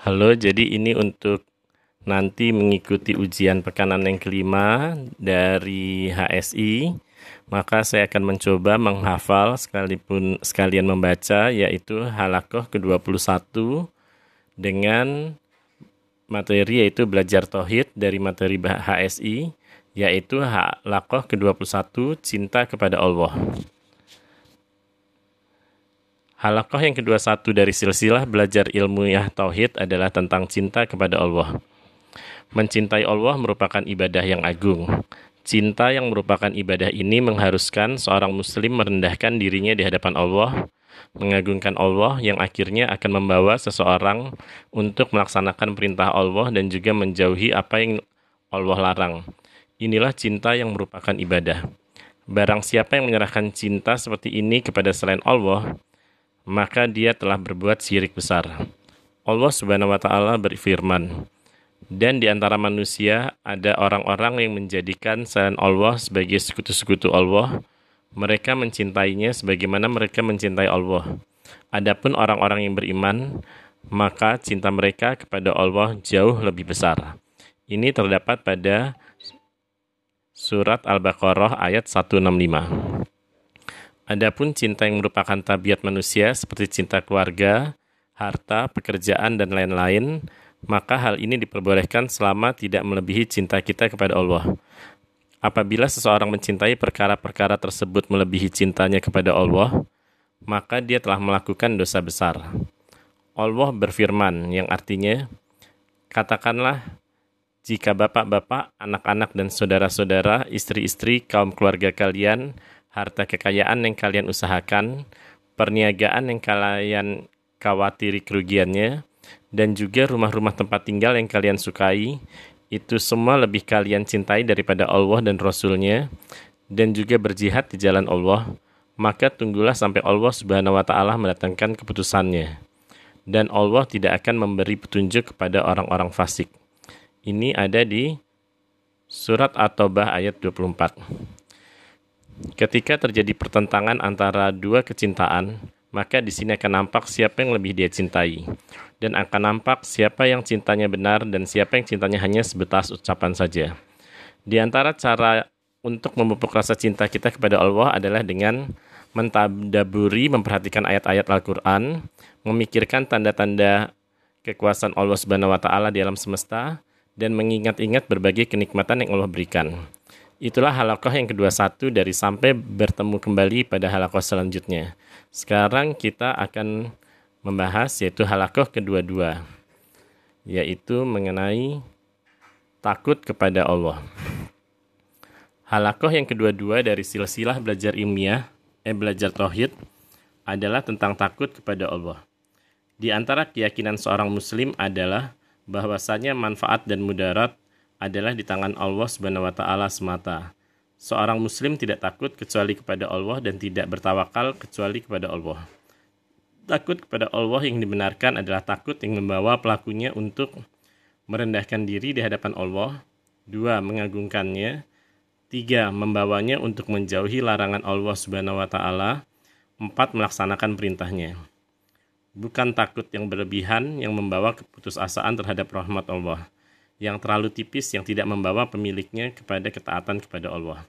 Halo, jadi ini untuk nanti mengikuti ujian pekanan yang kelima dari HSI. Maka saya akan mencoba menghafal sekalipun sekalian membaca yaitu halakoh ke-21 dengan materi yaitu belajar tohid dari materi HSI yaitu halakoh ke-21 cinta kepada Allah. Halakoh yang kedua satu dari silsilah belajar ilmu ya tauhid adalah tentang cinta kepada Allah. Mencintai Allah merupakan ibadah yang agung. Cinta yang merupakan ibadah ini mengharuskan seorang muslim merendahkan dirinya di hadapan Allah, mengagungkan Allah yang akhirnya akan membawa seseorang untuk melaksanakan perintah Allah dan juga menjauhi apa yang Allah larang. Inilah cinta yang merupakan ibadah. Barang siapa yang menyerahkan cinta seperti ini kepada selain Allah, maka dia telah berbuat syirik besar. Allah Subhanahu wa taala berfirman, dan di antara manusia ada orang-orang yang menjadikan selain Allah sebagai sekutu-sekutu Allah. Mereka mencintainya sebagaimana mereka mencintai Allah. Adapun orang-orang yang beriman, maka cinta mereka kepada Allah jauh lebih besar. Ini terdapat pada surat Al-Baqarah ayat 165. Adapun cinta yang merupakan tabiat manusia seperti cinta keluarga, harta, pekerjaan, dan lain-lain, maka hal ini diperbolehkan selama tidak melebihi cinta kita kepada Allah. Apabila seseorang mencintai perkara-perkara tersebut melebihi cintanya kepada Allah, maka dia telah melakukan dosa besar. Allah berfirman yang artinya, Katakanlah, jika bapak-bapak, anak-anak, dan saudara-saudara, istri-istri, kaum keluarga kalian, harta kekayaan yang kalian usahakan, perniagaan yang kalian khawatiri kerugiannya, dan juga rumah-rumah tempat tinggal yang kalian sukai, itu semua lebih kalian cintai daripada Allah dan Rasulnya, dan juga berjihad di jalan Allah, maka tunggulah sampai Allah Subhanahu wa Ta'ala mendatangkan keputusannya. Dan Allah tidak akan memberi petunjuk kepada orang-orang fasik. Ini ada di surat At-Taubah ayat 24. Ketika terjadi pertentangan antara dua kecintaan, maka di sini akan nampak siapa yang lebih dia cintai. Dan akan nampak siapa yang cintanya benar dan siapa yang cintanya hanya sebatas ucapan saja. Di antara cara untuk memupuk rasa cinta kita kepada Allah adalah dengan mentadaburi, memperhatikan ayat-ayat Al-Quran, memikirkan tanda-tanda kekuasaan Allah Subhanahu wa taala di alam semesta dan mengingat-ingat berbagai kenikmatan yang Allah berikan. Itulah halakoh yang kedua satu dari sampai bertemu kembali pada halakoh selanjutnya. Sekarang kita akan membahas yaitu halakoh kedua-dua, yaitu mengenai takut kepada Allah. Halakoh yang kedua-dua dari silsilah belajar ilmiah, eh belajar tauhid, adalah tentang takut kepada Allah. Di antara keyakinan seorang muslim adalah bahwasanya manfaat dan mudarat adalah di tangan Allah Subhanahu wa taala semata. Seorang muslim tidak takut kecuali kepada Allah dan tidak bertawakal kecuali kepada Allah. Takut kepada Allah yang dibenarkan adalah takut yang membawa pelakunya untuk merendahkan diri di hadapan Allah, dua mengagungkannya, tiga membawanya untuk menjauhi larangan Allah Subhanahu wa taala, empat melaksanakan perintahnya. Bukan takut yang berlebihan yang membawa keputusasaan terhadap rahmat Allah yang terlalu tipis yang tidak membawa pemiliknya kepada ketaatan kepada Allah.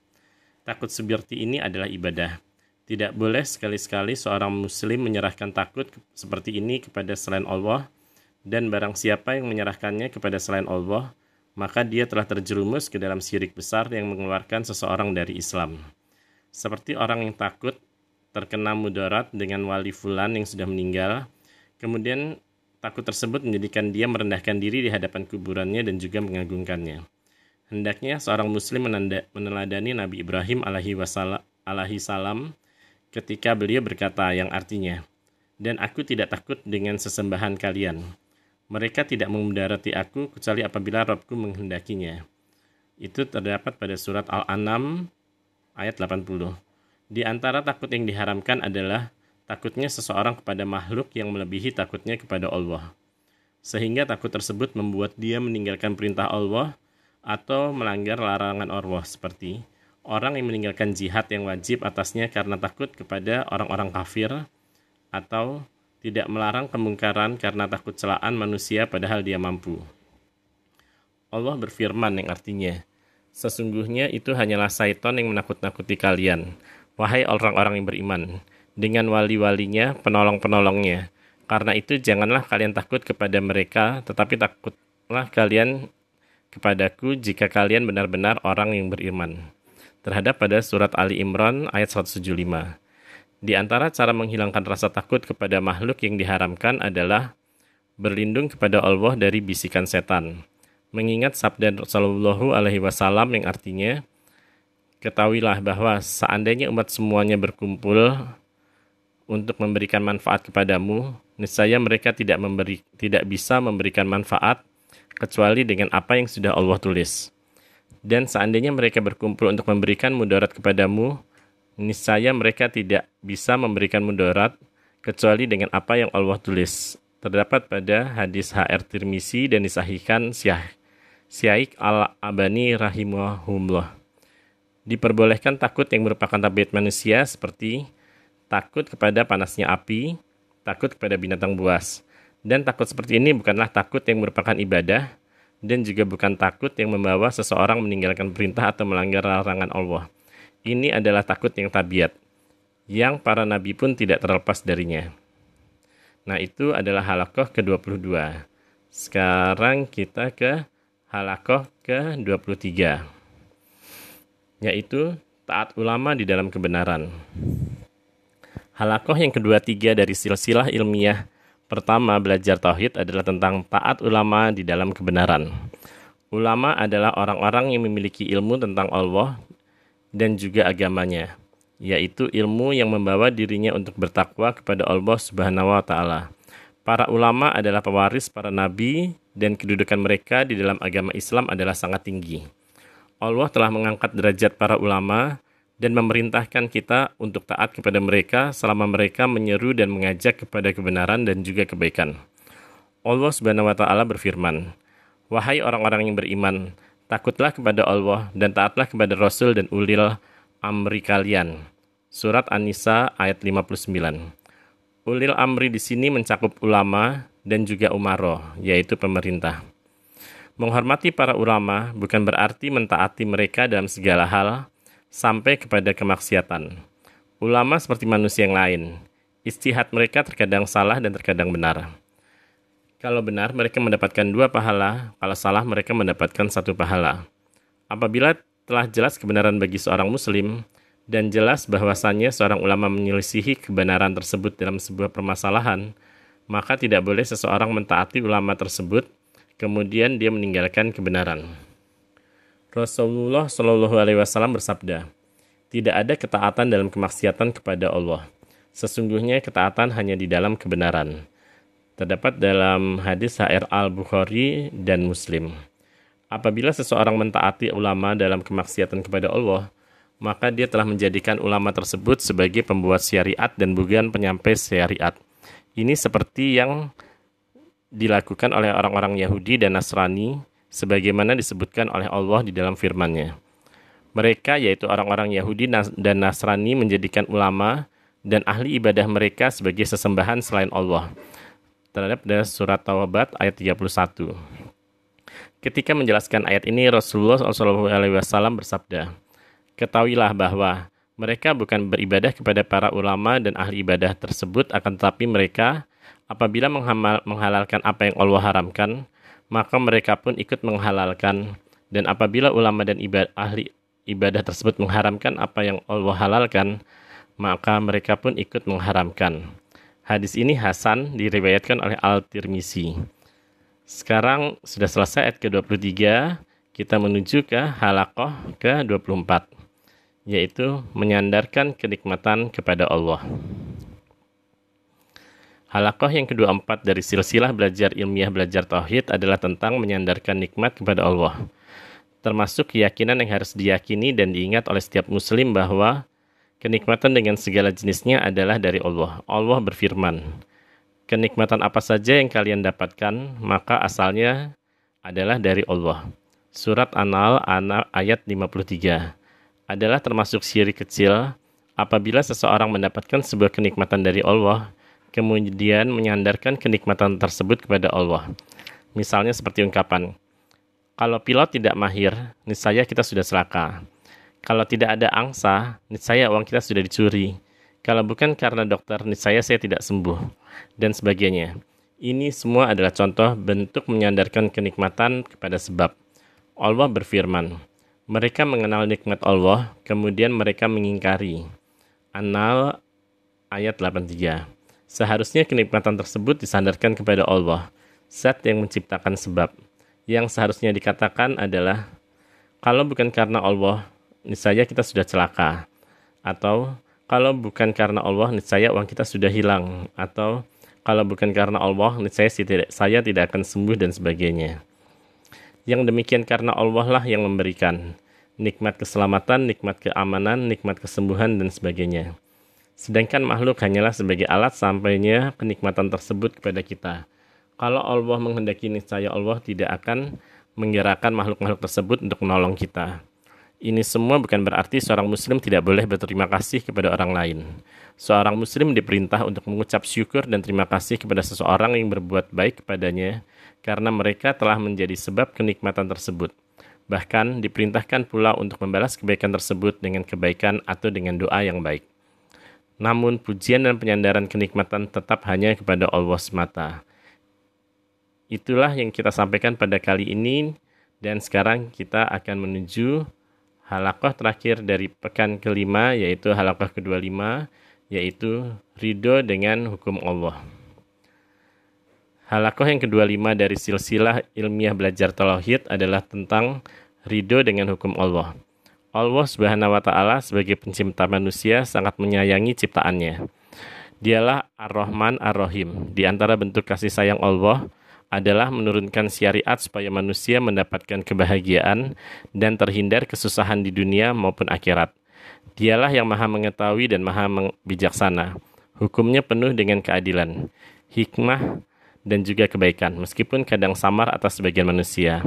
Takut seperti ini adalah ibadah. Tidak boleh sekali-sekali seorang muslim menyerahkan takut seperti ini kepada selain Allah dan barang siapa yang menyerahkannya kepada selain Allah, maka dia telah terjerumus ke dalam syirik besar yang mengeluarkan seseorang dari Islam. Seperti orang yang takut terkena mudarat dengan wali fulan yang sudah meninggal, kemudian Takut tersebut menjadikan dia merendahkan diri di hadapan kuburannya dan juga mengagungkannya. Hendaknya seorang muslim meneladani Nabi Ibrahim alaihi alaihi salam ketika beliau berkata yang artinya, "Dan aku tidak takut dengan sesembahan kalian. Mereka tidak memudarati aku kecuali apabila Rabbku menghendakinya." Itu terdapat pada surat Al-An'am ayat 80. Di antara takut yang diharamkan adalah takutnya seseorang kepada makhluk yang melebihi takutnya kepada Allah. Sehingga takut tersebut membuat dia meninggalkan perintah Allah atau melanggar larangan Allah seperti orang yang meninggalkan jihad yang wajib atasnya karena takut kepada orang-orang kafir atau tidak melarang kemungkaran karena takut celaan manusia padahal dia mampu. Allah berfirman yang artinya, Sesungguhnya itu hanyalah syaitan yang menakut-nakuti kalian, wahai orang-orang yang beriman, dengan wali-walinya, penolong-penolongnya. Karena itu janganlah kalian takut kepada mereka, tetapi takutlah kalian kepadaku jika kalian benar-benar orang yang beriman. Terhadap pada surat Ali Imran ayat 175. Di antara cara menghilangkan rasa takut kepada makhluk yang diharamkan adalah berlindung kepada Allah dari bisikan setan mengingat sabda Rasulullah alaihi wasallam yang artinya ketahuilah bahwa seandainya umat semuanya berkumpul untuk memberikan manfaat kepadamu, niscaya mereka tidak memberi tidak bisa memberikan manfaat kecuali dengan apa yang sudah Allah tulis. Dan seandainya mereka berkumpul untuk memberikan mudarat kepadamu, niscaya mereka tidak bisa memberikan mudarat kecuali dengan apa yang Allah tulis. Terdapat pada hadis HR Tirmisi dan disahihkan Syah Syaikh Al-Abani rahimahumullah. Diperbolehkan takut yang merupakan tabiat manusia seperti takut kepada panasnya api, takut kepada binatang buas. Dan takut seperti ini bukanlah takut yang merupakan ibadah, dan juga bukan takut yang membawa seseorang meninggalkan perintah atau melanggar larangan Allah. Ini adalah takut yang tabiat, yang para nabi pun tidak terlepas darinya. Nah itu adalah halakoh ke-22. Sekarang kita ke halakoh ke-23 yaitu taat ulama di dalam kebenaran. Halakoh yang kedua tiga dari silsilah ilmiah pertama belajar tauhid adalah tentang taat ulama di dalam kebenaran. Ulama adalah orang-orang yang memiliki ilmu tentang Allah dan juga agamanya, yaitu ilmu yang membawa dirinya untuk bertakwa kepada Allah Subhanahu wa taala. Para ulama adalah pewaris para nabi dan kedudukan mereka di dalam agama Islam adalah sangat tinggi. Allah telah mengangkat derajat para ulama dan memerintahkan kita untuk taat kepada mereka selama mereka menyeru dan mengajak kepada kebenaran dan juga kebaikan. Allah Subhanahu wa taala berfirman, "Wahai orang-orang yang beriman, takutlah kepada Allah dan taatlah kepada Rasul dan ulil amri kalian." Surat An-Nisa ayat 59. Ulil amri di sini mencakup ulama, dan juga umaro, yaitu pemerintah. Menghormati para ulama bukan berarti mentaati mereka dalam segala hal sampai kepada kemaksiatan. Ulama seperti manusia yang lain. Istihad mereka terkadang salah dan terkadang benar. Kalau benar, mereka mendapatkan dua pahala. Kalau salah, mereka mendapatkan satu pahala. Apabila telah jelas kebenaran bagi seorang muslim, dan jelas bahwasannya seorang ulama menyelisihi kebenaran tersebut dalam sebuah permasalahan, maka tidak boleh seseorang mentaati ulama tersebut, kemudian dia meninggalkan kebenaran. Rasulullah Shallallahu Alaihi Wasallam bersabda, tidak ada ketaatan dalam kemaksiatan kepada Allah. Sesungguhnya ketaatan hanya di dalam kebenaran. Terdapat dalam hadis HR Al-Bukhari dan Muslim. Apabila seseorang mentaati ulama dalam kemaksiatan kepada Allah, maka dia telah menjadikan ulama tersebut sebagai pembuat syariat dan bukan penyampai syariat. Ini seperti yang dilakukan oleh orang-orang Yahudi dan Nasrani sebagaimana disebutkan oleh Allah di dalam firman-Nya. Mereka yaitu orang-orang Yahudi dan Nasrani menjadikan ulama dan ahli ibadah mereka sebagai sesembahan selain Allah. Terhadap surat Tawabat ayat 31. Ketika menjelaskan ayat ini Rasulullah SAW bersabda, Ketahuilah bahwa mereka bukan beribadah kepada para ulama dan ahli ibadah tersebut, akan tetapi mereka apabila menghalalkan apa yang Allah haramkan, maka mereka pun ikut menghalalkan. Dan apabila ulama dan ibadah, ahli ibadah tersebut mengharamkan apa yang Allah halalkan, maka mereka pun ikut mengharamkan. Hadis ini Hasan diriwayatkan oleh Al-Tirmizi. Sekarang sudah selesai ayat ke-23, kita menuju ke halakoh ke-24 yaitu menyandarkan kenikmatan kepada Allah. Halakoh yang kedua empat dari silsilah belajar ilmiah belajar tauhid adalah tentang menyandarkan nikmat kepada Allah. Termasuk keyakinan yang harus diyakini dan diingat oleh setiap muslim bahwa kenikmatan dengan segala jenisnya adalah dari Allah. Allah berfirman, Kenikmatan apa saja yang kalian dapatkan, maka asalnya adalah dari Allah. Surat An-Nahl ayat 53 adalah termasuk syirik kecil apabila seseorang mendapatkan sebuah kenikmatan dari Allah, kemudian menyandarkan kenikmatan tersebut kepada Allah. Misalnya seperti ungkapan, kalau pilot tidak mahir, niscaya kita sudah celaka. Kalau tidak ada angsa, niscaya uang kita sudah dicuri. Kalau bukan karena dokter, niscaya saya tidak sembuh. Dan sebagainya. Ini semua adalah contoh bentuk menyandarkan kenikmatan kepada sebab. Allah berfirman, mereka mengenal nikmat Allah, kemudian mereka mengingkari. Anal ayat 83. Seharusnya kenikmatan tersebut disandarkan kepada Allah, zat yang menciptakan sebab. Yang seharusnya dikatakan adalah, kalau bukan karena Allah, niscaya kita sudah celaka. Atau, kalau bukan karena Allah, niscaya uang kita sudah hilang. Atau, kalau bukan karena Allah, tidak, saya tidak akan sembuh dan sebagainya. Yang demikian karena Allah lah yang memberikan nikmat keselamatan, nikmat keamanan, nikmat kesembuhan, dan sebagainya. Sedangkan makhluk hanyalah sebagai alat sampainya kenikmatan tersebut kepada kita. Kalau Allah menghendaki niscaya Allah tidak akan menggerakkan makhluk-makhluk tersebut untuk menolong kita. Ini semua bukan berarti seorang muslim tidak boleh berterima kasih kepada orang lain. Seorang muslim diperintah untuk mengucap syukur dan terima kasih kepada seseorang yang berbuat baik kepadanya karena mereka telah menjadi sebab kenikmatan tersebut. Bahkan diperintahkan pula untuk membalas kebaikan tersebut dengan kebaikan atau dengan doa yang baik. Namun pujian dan penyandaran kenikmatan tetap hanya kepada Allah semata. Itulah yang kita sampaikan pada kali ini dan sekarang kita akan menuju halakoh terakhir dari pekan kelima yaitu halakoh kedua lima yaitu ridho dengan hukum Allah. Halakoh yang kedua lima dari silsilah ilmiah belajar tauhid adalah tentang ridho dengan hukum Allah. Allah Subhanahu wa taala sebagai pencipta manusia sangat menyayangi ciptaannya. Dialah Ar-Rahman Ar-Rahim. Di antara bentuk kasih sayang Allah adalah menurunkan syariat supaya manusia mendapatkan kebahagiaan dan terhindar kesusahan di dunia maupun akhirat. Dialah yang maha mengetahui dan maha bijaksana. Hukumnya penuh dengan keadilan, hikmah, dan juga kebaikan, meskipun kadang samar atas sebagian manusia.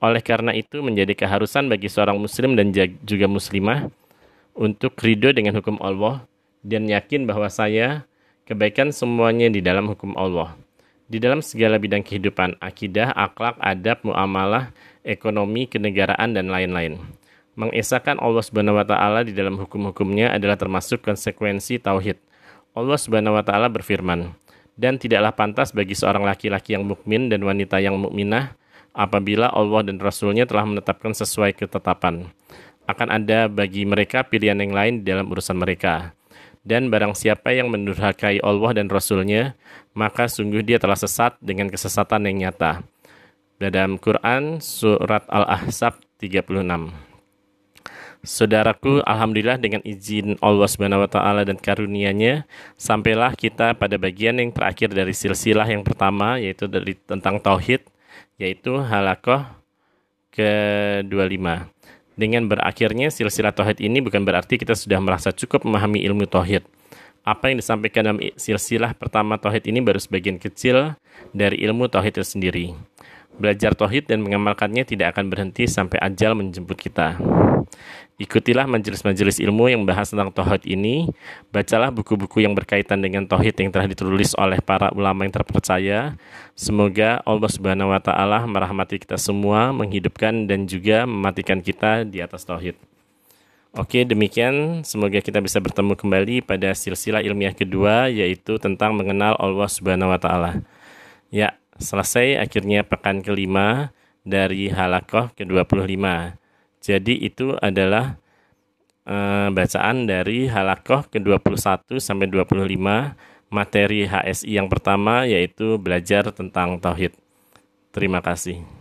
Oleh karena itu, menjadi keharusan bagi seorang muslim dan juga muslimah untuk ridho dengan hukum Allah dan yakin bahwa saya kebaikan semuanya di dalam hukum Allah di dalam segala bidang kehidupan, akidah, akhlak, adab, muamalah, ekonomi, kenegaraan, dan lain-lain. Mengesahkan Allah Subhanahu wa taala di dalam hukum-hukumnya adalah termasuk konsekuensi tauhid. Allah Subhanahu wa taala berfirman, "Dan tidaklah pantas bagi seorang laki-laki yang mukmin dan wanita yang mukminah apabila Allah dan Rasulnya telah menetapkan sesuai ketetapan. Akan ada bagi mereka pilihan yang lain dalam urusan mereka." Dan barang siapa yang mendurhakai Allah dan Rasulnya, maka sungguh dia telah sesat dengan kesesatan yang nyata. Dalam Quran Surat Al-Ahzab 36 Saudaraku, Alhamdulillah dengan izin Allah Subhanahu wa taala dan karunia-Nya, sampailah kita pada bagian yang terakhir dari silsilah yang pertama yaitu dari tentang tauhid, yaitu halakoh ke-25. Dengan berakhirnya silsilah tauhid ini bukan berarti kita sudah merasa cukup memahami ilmu tauhid. Apa yang disampaikan dalam silsilah pertama tauhid ini baru sebagian kecil dari ilmu tauhid itu sendiri. Belajar tauhid dan mengamalkannya tidak akan berhenti sampai ajal menjemput kita. Ikutilah majelis-majelis ilmu yang bahas tentang tauhid ini. Bacalah buku-buku yang berkaitan dengan tauhid yang telah ditulis oleh para ulama yang terpercaya. Semoga Allah Subhanahu wa taala merahmati kita semua, menghidupkan dan juga mematikan kita di atas tauhid. Oke, demikian semoga kita bisa bertemu kembali pada silsilah ilmiah kedua yaitu tentang mengenal Allah Subhanahu wa taala. Ya, selesai akhirnya pekan kelima dari halakoh ke-25. Jadi itu adalah e, bacaan dari halakoh ke-21 sampai 25 materi HSI yang pertama yaitu belajar tentang tauhid. Terima kasih.